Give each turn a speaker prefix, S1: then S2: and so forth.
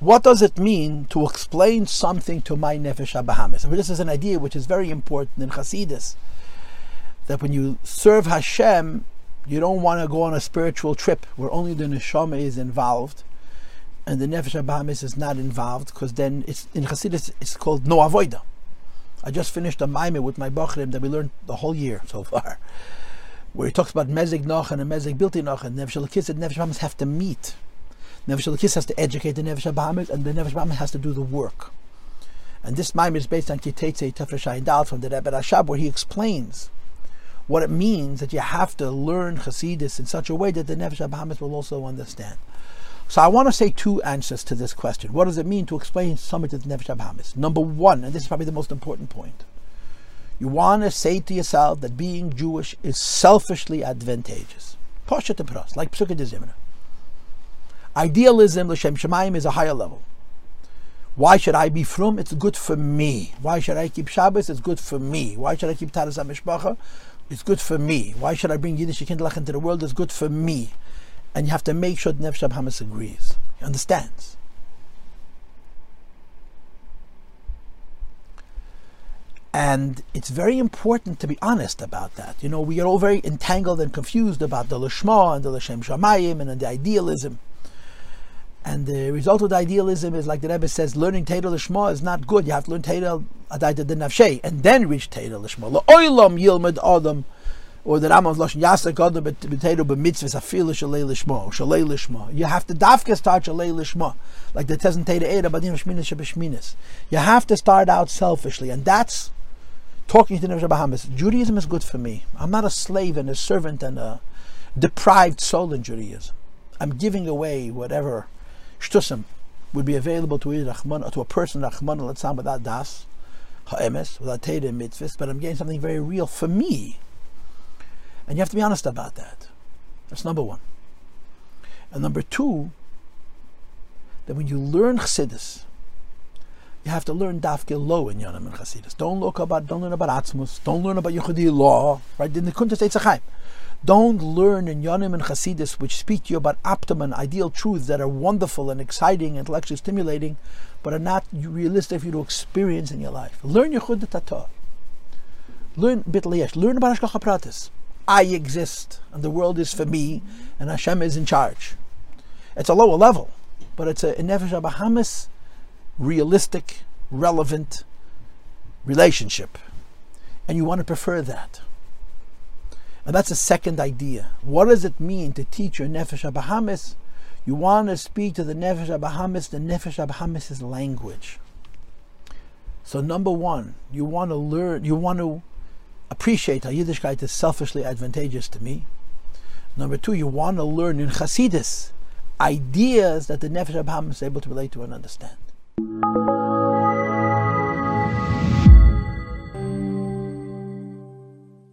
S1: What does it mean to explain something to my nefesh abahamis? This is an idea which is very important in Hasidus. That when you serve Hashem, you don't want to go on a spiritual trip where only the neshama is involved, and the nefesh abahamis is not involved, because then it's in Hasidus it's called no avoida. I just finished a maime with my bachrim that we learned the whole year so far, where he talks about mezig noch and mezig bilti noch, and nefesh and nefesh abahamis have to meet. Nefesh Elokis has to educate the Nefesh Abahamis, and the Nefesh Abahamis has to do the work. And this Maim is based on Kitetse Tefreshayin Dal from the Rebbe Rashab, where he explains what it means that you have to learn Hasidus in such a way that the Nefesh Abahamis will also understand. So I want to say two answers to this question. What does it mean to explain something to the Nefesh Abahamis? Number one, and this is probably the most important point, you want to say to yourself that being Jewish is selfishly advantageous. Pasha like Psukkah de Zimra. Idealism, L'Shem Shamayim, is a higher level. Why should I be from? It's good for me. Why should I keep Shabbos? It's good for me. Why should I keep Taharas HaMishpacha? It's good for me. Why should I bring Yiddish Kindlech into the world? It's good for me. And you have to make sure that Nefesh Hamas agrees. He understands. And it's very important to be honest about that. You know, we are all very entangled and confused about the Lishma and the L'Shem Shamayim and the idealism. And the result of the idealism is like the Rebbe says, learning Torah Lishma is not good. You have to learn Teda Adaita de Nafshe and then reach Torah Lishma. La'oilam yilmed adam, or the Rambam Lashon Yasak adam b'Teda b'mitzvahs afilu shalei Lishma, shalei Lishma. You have to dafka start shalei Lishma, like the Tezan Teda Eda badim shminis shebeshminis. You have to start out selfishly, and that's talking to the Nefesh Bahamas. Judaism is good for me. I'm not a slave and a servant and a deprived soul in Judaism. I'm giving away whatever shtusim would be available to a Rahman or to a person Rahman al without das, ha'emes, without teda mitzvahs, but I'm getting something very real for me. And you have to be honest about that. That's number one. And number two, that when you learn Chassidus, you have to learn dafke low in Yonim and Chassidus. Don't look about, don't learn about Atzmus, don't learn about Yehudi law, right? In the Kuntres Eitz Chaim. Don't learn in Yonim and Chasidus, which speak to you about optimum, ideal truths that are wonderful and exciting, intellectually stimulating, but are not realistic for you to experience in your life. Learn Yechud Tata. Learn Bitlayesh. Learn about Hashgacha Pratis. I exist, and the world is for me, and Hashem is in charge. It's a lower level, but it's a Nefesh Bahamas realistic, relevant relationship. And you want to prefer that. And that's a second idea. What does it mean to teach your Nefesh Abahamis? You want to speak to the Nefesh Abahamis, the Nefesh Abahamis language. So number one, you want to learn, you want to appreciate how Yiddishkeit is selfishly advantageous to me. Number two, you want to learn in Chasidus ideas that the Nefesh Abahamis is able to relate to and understand. Thank you.